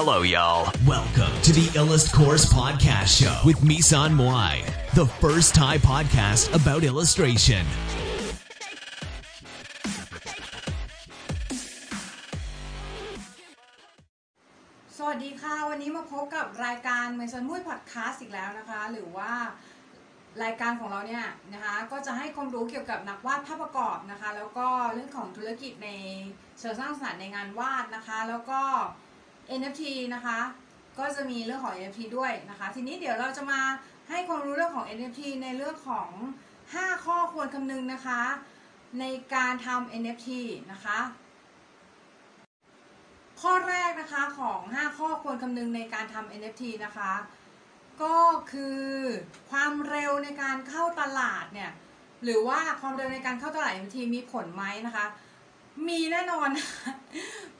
Hello, y'all. Welcome to the Illust Course Podcast Show with Misan Moai, the first Thai podcast about illustration. สวัสดีค่ะ วันนี้มาพบกับรายการเมสันมุ้ยพอดแคสต์อีกแล้วนะคะ หรือว่ารายการของเราเนี่ยนะคะ ก็จะให้ความรู้เกี่ยวกับนักวาดภาพประกอบนะคะ แล้วก็เรื่องของธุรกิจในเชิงสร้างสรรค์ในงานวาดนะคะ แล้วก็ NFT นะคะ ก็จะมีเรื่องของ NFT ด้วยนะคะ ทีนี้เดี๋ยวเราจะมาให้ความรู้เรื่องของ NFT ในเรื่องของ 5 ข้อควรคำนึงนะคะ ในการทำ NFT นะคะ ข้อแรกนะคะของ 5 ข้อควรคำนึงในการทำ NFT นะคะ ก็คือความเร็วในการเข้าตลาดเนี่ยหรือว่าความเร็วในการเข้าตลาด NFT มีผลไหมนะคะ มีแน่นอน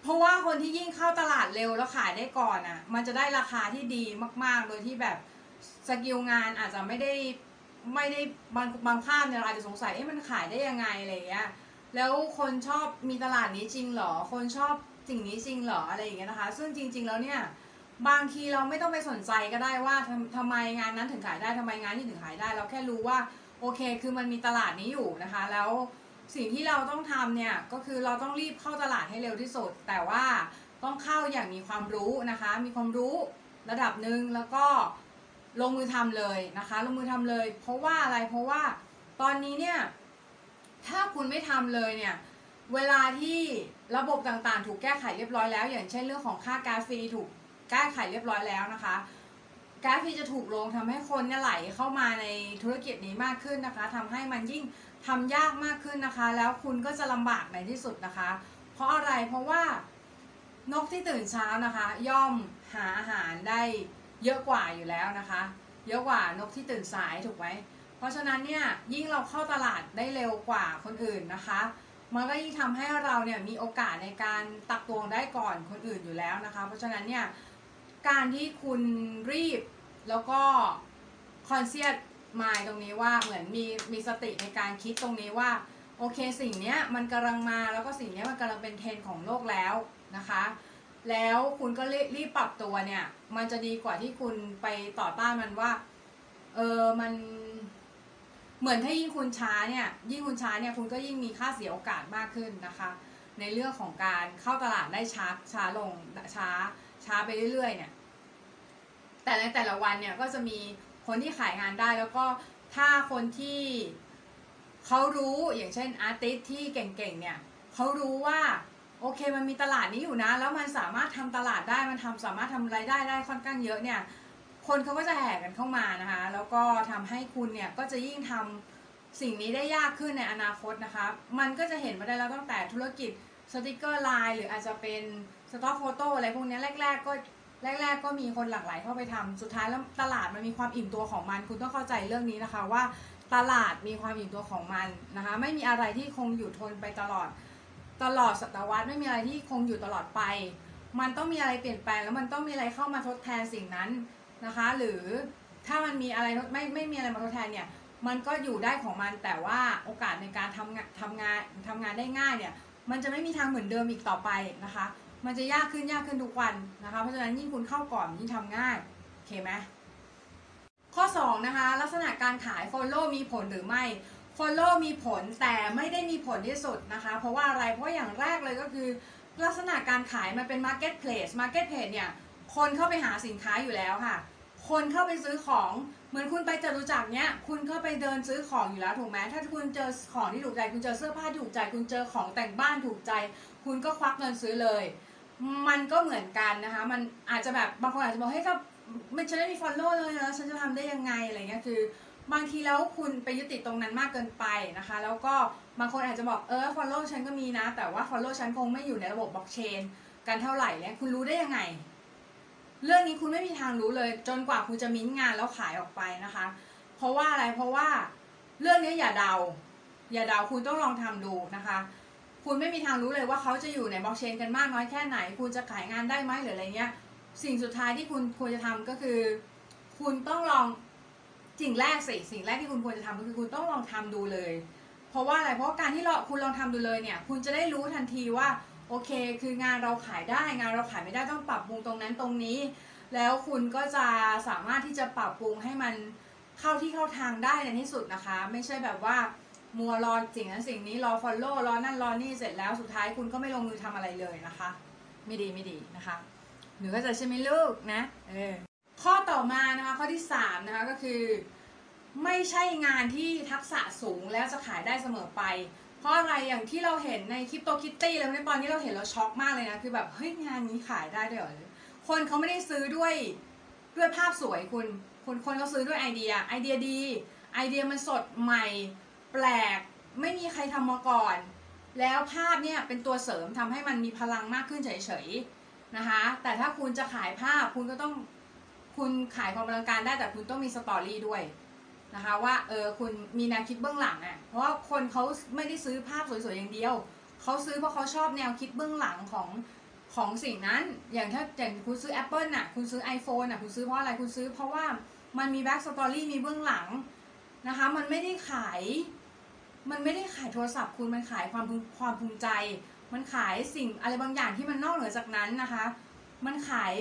เพราะว่าคนที่ยิ่งเข้าตลาดเร็วแล้วขายได้ก่อนอะ่ะ มันจะได้ราคาที่ดีมาก ๆ โดยที่แบบสกิลงานอาจจะไม่ได้ไม่ได้บางบางภาพเนี่ยเราอาจจะสงสัยเอ๊ะมันขายได้ยังไงอะไรอย่างเงี้ยแล้วคนชอบมีตลาดนี้จริงเหรอ คนชอบสิ่งนี้จริงเหรออะไรอย่างเงี้ยนะคะ ซึ่งจริง ๆ แล้วเนี่ยบางทีเราไม่ต้องไปสนใจก็ได้ว่าทำทำไมงานนั้นถึงขายได้ทำไมงานนี้ถึงขายได้ เราแค่รู้ว่าโอเค คือมันมีตลาดนี้อยู่นะคะ แล้ว สิ่งที่เราต้องทำเนี่ยก็คือเราต้องรีบเข้าตลาดให้เร็วที่สุด แต่ว่าต้องเข้าอย่างมีความรู้นะคะ มีความรู้ระดับหนึ่งแล้วก็ลงมือทำเลยนะคะ ลงมือทำเลย เพราะว่าอะไรเพราะว่าตอนนี้เนี่ยถ้าคุณไม่ทำเลยเนี่ยเวลาที่ระบบต่างๆ ถูกแก้ไขเรียบร้อยแล้ว อย่างเช่นเรื่องของค่ากาฟีถูกแก้ไขเรียบร้อยแล้วนะคะก๊าฟีจะถูกลงทำให้คนเนี่ยไหลเข้ามาในธุรกิจนี้มากขึ้นนะคะทำให้มันยิ่ง ทำยากมากขึ้นนะคะ แล้วคุณก็จะลำบากในที่สุดนะคะ เพราะอะไรเพราะว่านกที่ตื่นเช้านะคะ ย่อมหาอาหารได้เยอะกว่าอยู่แล้วนะคะ เยอะกว่านกที่ตื่นสายถูกไหมเพราะฉะนั้นเนี่ยยิ่งเราเข้าตลาดได้เร็วกว่าคนอื่นนะคะมันก็ยิ่งทำให้เราเนี่ยมีโอกาสในการตักตวงได้ก่อนคนอื่นอยู่แล้วนะคะ เพราะฉะนั้นเนี่ยการที่คุณรีบแล้วก็คอนเซียส มายตรงนี้ว่าเหมือนมีมีสติในการคิดตรงนี้ว่า โอเคสิ่งเนี้ยมันกำลังมาแล้วก็สิ่งเนี้ยมันกำลังเป็นเทรนด์ของโลกแล้วนะคะ แล้วคุณก็รีบปรับตัวเนี่ย มันจะดีกว่าที่คุณไปต่อต้านมันว่าเออมันเหมือนถ้ายิ่งคุณช้าเนี่ยยิ่งคุณช้าเนี่ยคุณก็ยิ่งมีค่าเสียโอกาสมากขึ้นนะคะ ในเรื่องของการเข้าตลาดได้ช้าช้าลงช้าช้าไปเรื่อยๆเนี่ยแต่ในแต่ละวันเนี่ยก็จะมี คนที่ขายงานได้แล้วก็ถ้าคนที่เขารู้อย่างเช่นอาร์ติสที่เก่งๆเนี่ยเขารู้ว่าโอเคมันมีตลาดนี้อยู่นะ แล้วมันสามารถทำตลาดได้มันทำสามารถทำรายได้ได้ค่อนข้างเยอะเนี่ย คนเขาก็จะแห่กันเข้ามานะคะ แล้วก็ทำให้คุณเนี่ยก็จะยิ่งททำสิ่งนี้ได้ยากขึ้นในอนาคตนะคะมันก็จะเห็นมาได้แล้วตั้งแต่ธุรกิจสติกเกอร์ไลน์หรืออาจจะเป็น stock photo อะไรพวกนี้แรก ๆ ก็ แรก ๆ ก็มีคนหลั่งไหลเข้าไปทำสุดท้ายแล้วตลาดมันมีความอิ่มตัวของมัน คุณต้องเข้าใจเรื่องนี้นะคะว่าตลาดมีความอิ่มตัวของมันนะคะ ไม่มีอะไรที่คงอยู่ทนไปตลอดตลอดศตวรรษไม่มีอะไรที่คงอยู่ตลอดไป มันต้องมีอะไรเปลี่ยนแปลงแล้วมันต้องมีอะไรเข้ามาทดแทนสิ่งนั้นนะคะ หรือถ้ามันมีอะไรไม่ไม่มีอะไรมาทดแทนเนี่ย มันก็อยู่ได้ของมันแต่ว่าโอกาสในการทำงานทำงานทำงานได้ง่ายเนี่ย มันจะไม่มีทางเหมือนเดิมอีกต่อไปนะคะ มันจะยากขึ้นยากขึ้นทุกวันนะคะ เพราะฉะนั้นยิ่งคุณเข้าก่อนยิ่งทำง่ายโอเคไหมข้อ2นะคะลักษณะการขาย follow มีผลหรือไม่ follow มีผลแต่ไม่ได้มีผลที่สุดนะคะ เพราะว่าอะไรเพราะอย่างแรกเลยก็คือลักษณะการขายมันเป็น marketplace marketplace เนี่ยคนเข้าไปหาสินค้าอยู่แล้วค่ะ คนเข้าไปซื้อของเหมือนคุณไปจตุจักรเนี้ยคุณเข้าไปเดินซื้อของอยู่แล้วถูกไหมถ้าคุณเจอของที่ถูกใจ คุณเจอเสื้อผ้าถูกใจ คุณเจอของแต่งบ้านถูกใจ คุณก็ควักเงินซื้อเลย มันก็เหมือนกันนะคะ มันอาจจะแบบบางคนอาจจะบอกเฮ้ยถ้ามันฉันไม่มี follow เลยแล้วฉันจะทำได้ยังไงอะไรเงี้ยคือบางทีแล้วคุณไปยึดติดตรงนั้นมากเกินไปนะคะ แล้วก็บางคนอาจจะบอกเออ follow ฉันก็มีนะ แต่ว่า follow ฉันคงไม่อยู่ในระบบบล็อกเชนกันเท่าไหร่เนี่ยคุณรู้ได้ยังไง เรื่องนี้คุณไม่มีทางรู้เลย จนกว่าคุณจะมิ้นงานแล้วขายออกไปนะคะ เพราะว่าอะไรเพราะว่าเรื่องนี้อย่าเดา อย่าเดาคุณต้องลองทำดูนะคะ คุณไม่มีทางรู้เลยว่าเขาจะอยู่ในบล็อกเชนกันมากน้อยแค่ไหน คุณจะขายงานได้ไหมหรืออะไรเงี้ย สิ่งสุดท้ายที่คุณควรจะทำก็คือ คุณต้องลองสิ่งแรกสิสิ่งแรกที่คุณควรจะทำก็คือคุณต้องลองทำดูเลย เพราะว่าอะไรเพราะการที่เราคุณลองทำดูเลยเนี่ย คุณจะได้รู้ทันทีว่าโอเค คืองานเราขายได้งานเราขายไม่ได้ต้องปรับปรุงตรงนั้นตรงนี้ แล้วคุณก็จะสามารถที่จะปรับปรุงให้มันเข้าที่เข้าทางได้ในที่สุดนะคะ ไม่ใช่แบบว่า มัวรอสิ่งนั้นสิ่งนี้รอ follow รอนั่นรอนี่เสร็จแล้วสุดท้ายคุณก็ไม่ลงมือทำอะไรเลยนะคะ ไม่ดีไม่ดีนะคะหนูก็จะใช่ไหมลูกนะเออข้อต่อมานะคะข้อที่3นะคะก็คือ ไม่ใช่งานที่ทักษะสูงแล้วจะขายได้เสมอไป เพราะอะไรอย่างที่เราเห็นในคริปโตคิตตี้แล้วในตอนนี้เราเห็นเราช็อกมากเลยนะคือแบบเฮ้ยงานนี้ขายได้ด้วยเหรอคนเขาไม่ได้ซื้อด้วยด้วยภาพสวยคุณคนคนเขาซื้อด้วยไอเดียไอเดียดี ไอเดียมันสดใหม่ แปลกไม่มีใครทำมาก่อน แล้วภาพเนี่ยเป็นตัวเสริมทำให้มันมีพลังมากขึ้นเฉยๆนะคะแต่ถ้าคุณจะขายภาพคุณก็ต้องคุณขายความอลังการได้แต่คุณต้องมีสตอรี่ด้วยนะคะว่าเออคุณมีแนวคิดเบื้องหลังอะ่ะเพราะว่าคนเขาไม่ได้ซื้อภาพสวยๆอย่างเดียวเขาซื้อเพราะเขาชอบแนวคิดเบื้องหลังของของสิ่งนั้น อย่างถ้าอย่างคุณซื้อ Apple น่ะ คุณซื้อ iPhone น่ะ คุณซื้อเพราะอะไร คุณซื้อเพราะว่ามันมี backstory มีเบื้องหลังนะคะ มันไม่ได้ขาย มันไม่ได้ขายโทรศัพท์คุณมันขายความความภูมิใจ มันขายสิ่งอะไรบางอย่างที่มันนอกเหนือจากนั้นนะคะ มันขาย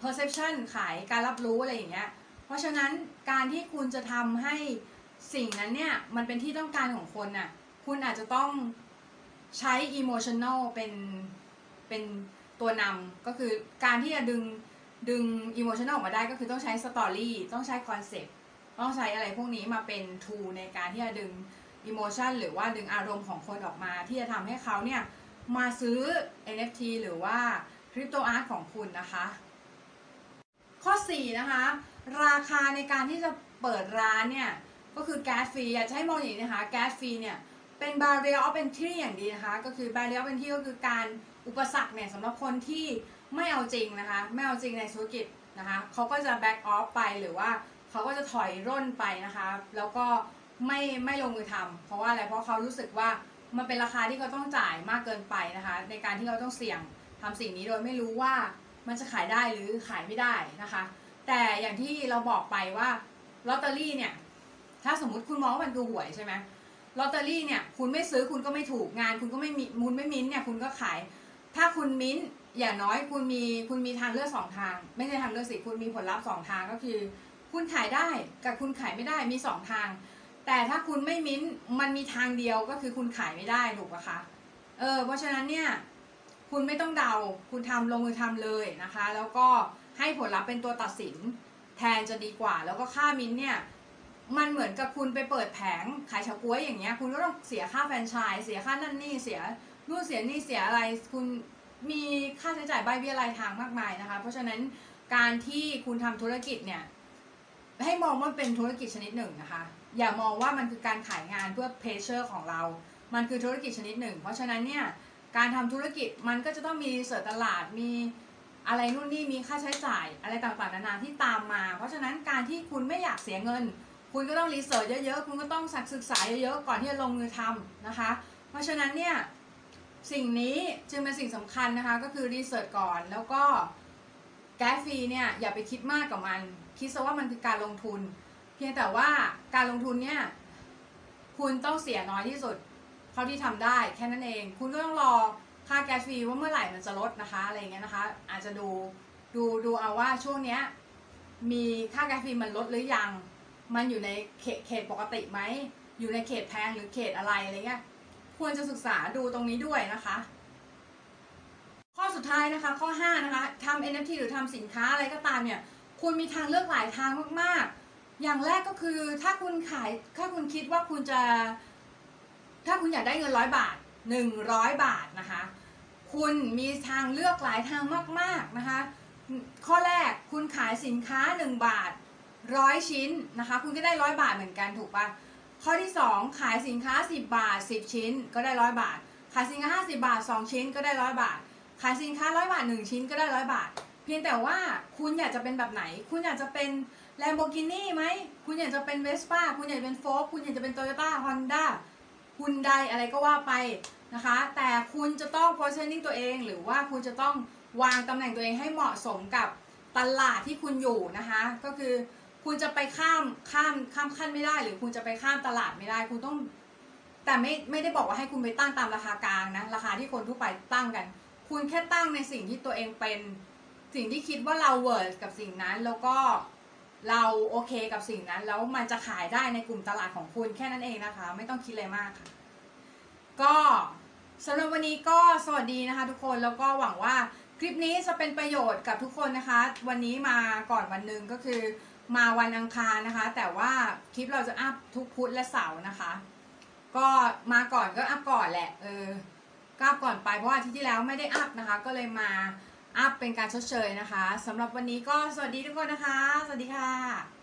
perception ขายการรับรู้อะไรอย่างเงี้ย เพราะฉะนั้นการที่คุณจะทำให้สิ่งนั้นเนี่ย มันเป็นที่ต้องการของคนน่ะ คุณอาจจะต้องใช้ emotional เป็นเป็นตัวนำก็คือการที่จะดึงดึง emotional ออกมาได้ก็คือต้องใช้ story ต้องใช้ concept ต้องใช้อะไรพวกนี้มาเป็น tool ในการที่จะดึง emotion หรือว่าดึงอารมณ์ของคนออกมา ที่จะทำให้เขาเนี่ยมาซื้อ NFT หรือว่า crypto art ของคุณนะคะ ข้อ 4 นะคะ ราคาในการที่จะเปิดร้านเนี่ย ก็คือแก๊สฟรีอยากจะให้มองอย่างนี้นะคะแก๊สฟรีเนี่ยเป็น barrier of entry อย่างดีนะคะ ก็คือ barrier of entry ก็คือการอุปสรรคเนี่ยสำหรับคนที่ไม่เอาจริงนะคะ ไม่เอาจริงในธุรกิจนะคะเขาก็จะ back off ไปหรือว่าเขาก็จะถอยร่นไปนะคะ แล้วก็ ไม่ไม่ลงมือทำเพราะว่าอะไรเพราะเขารู้สึกว่ามันเป็นราคาที่เขาต้องจ่ายมากเกินไปนะคะ ในการที่เขาต้องเสี่ยงทำสิ่งนี้โดยไม่รู้ว่ามันจะขายได้หรือขายไม่ได้นะคะ แต่อย่างที่เราบอกไปว่าลอตเตอรี่เนี่ยถ้าสมมติคุณมองว่ามันคือหวยใช่ไหมลอตเตอรี่เนี่ยคุณไม่ซื้อคุณก็ไม่ถูกงาน คุณก็ไม่มีมูลไม่มิ้นเนี่ยคุณก็ขาย ถ้าคุณมิ้นอย่างน้อยคุณมีคุณมีทางเลือกสองทาง ไม่ใช่ทางเลือกสิคุณมีผลลัพธ์สองทางก็คือ คุณขายได้กับคุณขายไม่ได้มีสองทาง แต่ถ้าคุณไม่มิ้นมันมีทางเดียวก็คือคุณขายไม่ได้ถูกปะคะเออเพราะฉะนั้นเนี่ยคุณไม่ต้องเดา คุณทำลงมือทำเลยนะคะ แล้วก็ให้ผลลัพธ์เป็นตัวตัดสินแทนจะดีกว่า แล้วก็ค่ามิ้นเนี่ยมันเหมือนกับคุณไปเปิดแผงขายเฉาก๊วยอย่างเงี้ย คุณก็ต้องเสียค่าแฟรนไชส์เสียค่านั่นนี่เสียนู่นเสียนี่เสียอะไร คุณมีค่าใช้จ่ายใบเบี้ยรายทางมากมายนะคะ เพราะฉะนั้นการที่คุณทำธุรกิจเนี่ยให้มองว่าเป็นธุรกิจชนิดหนึ่งนะคะ อย่ามองว่ามันคือการขายงานเพื่อ pleasure ของเรา มันคือธุรกิจชนิดหนึ่ง เพราะฉะนั้นเนี่ยการทำธุรกิจมันก็จะต้อง research ตลาดมีอะไรนู่นนี่มีค่าใช้จ่ายอะไรต่างๆนานาที่ตามมา เพราะฉะนั้นการที่คุณไม่อยากเสียเงิน คุณก็ต้อง research เยอะๆ คุณก็ต้องศึกษาเยอะๆ ก่อนที่จะลงมือทำนะคะ เพราะฉะนั้นเนี่ยสิ่งนี้จึงเป็นสิ่งสำคัญนะคะก็คือรีเสิร์ชก่อนแล้วก็แก๊สฟรีเนี่ยอย่าไปคิดมากกับมัน คิดซะว่ามันคือการลงทุน เพียงแต่ว่าการลงทุนเนี่ย คุณต้องเสียน้อยที่สุดเท่าที่ทำได้แค่นั้นเอง คุณก็ต้องรอค่าแก๊สฟรีว่าเมื่อไหร่มันจะลดนะคะอะไรเงี้ยนะคะ อาจจะดูดูดูเอาว่าช่วงเนี้ยมีค่าแก๊สฟรีมันลดหรือยัง มันอยู่ในเขตเขตปกติไหม อยู่ในเขตแพงหรือเขตอะไรอะไรเงี้ย ควรจะศึกษาดูตรงนี้ด้วยนะคะ ข้อสุดท้ายนะคะ ข้อ 5 นะคะทำ NFT หรือทำสินค้าอะไรก็ตามเนี่ย คุณมีทางเลือกหลายทางมากๆ อย่างแรกก็คือถ้าคุณขายถ้าคุณคิดว่าคุณจะ ถ้าคุณอยากได้เงินร้อยบาท100บาทนะคะ คุณมีทางเลือกหลายทางมาก ๆนะคะ ข้อแรกคุณขายสินค้า1บาทร้อยชิ้นนะคะ คุณก็ได้ร้อยบาทเหมือนกันถูกปะข้อที่2ขายสินค้า10บาท10ชิ้น ก็ได้ร้อยบาท ขายสินค้า50บาท2ชิ้นก็ได้ร้อยบาท ขายสินค้าร้อยบาท1ชิ้นก็ได้ร้อยบาท เพียงแต่ว่าคุณอยากจะเป็นแบบไหน คุณอยากจะเป็น Lamborghini ไหม คุณอยากจะเป็น Vespa คุณอยากจะเป็นโฟล์คุณอยากจะเป็น Toyota Honda คุณใดอะไรก็ว่าไปนะคะ แต่คุณจะต้อง positioning ตัวเอง หรือว่าคุณจะต้องวางตำแหน่งตัวเองให้เหมาะสมกับตลาดที่คุณอยู่นะคะ ก็คือคุณจะไปข้ามข้ามข้ามขั้นไม่ได้ หรือคุณจะไปข้ามตลาดไม่ได้ คุณต้อง แต่ไม่ไม่ได้บอกว่าให้คุณไปตั้งตามราคากลางนะ ราคาที่คนทั่วไปตั้งกัน คุณแค่ตั้งในสิ่งที่ตัวเองเป็น สิ่งที่คิดว่าเราเวิร์ดกับสิ่งนั้นแล้วก็ เราโอเคกับสิ่งนั้น แล้วมันจะขายได้ในกลุ่มตลาดของคุณแค่นั้นเองนะคะ ไม่ต้องคิดอะไรมากค่ะ ก็สำหรับวันนี้ก็สวัสดีนะคะ ทุกคนแล้วก็หวังว่าคลิปนี้จะเป็นประโยชน์กับทุกคนนะคะ วันนี้มาก่อนวันหนึ่งก็คือมาวันอังคารนะคะ แต่ว่าคลิปเราจะอัพทุกพุธและเสาร์นะคะ ก็มาก่อนก็อัพก่อนแหละเออก็อัพก่อนไปเพราะว่าทิตย์ที่แล้วไม่ได้อัพนะคะ ก็เลยมา อัพเป็นการชดเชยนะคะสำหรับวันนี้ก็สวัสดีทุกคนนะคะ สวัสดีค่ะ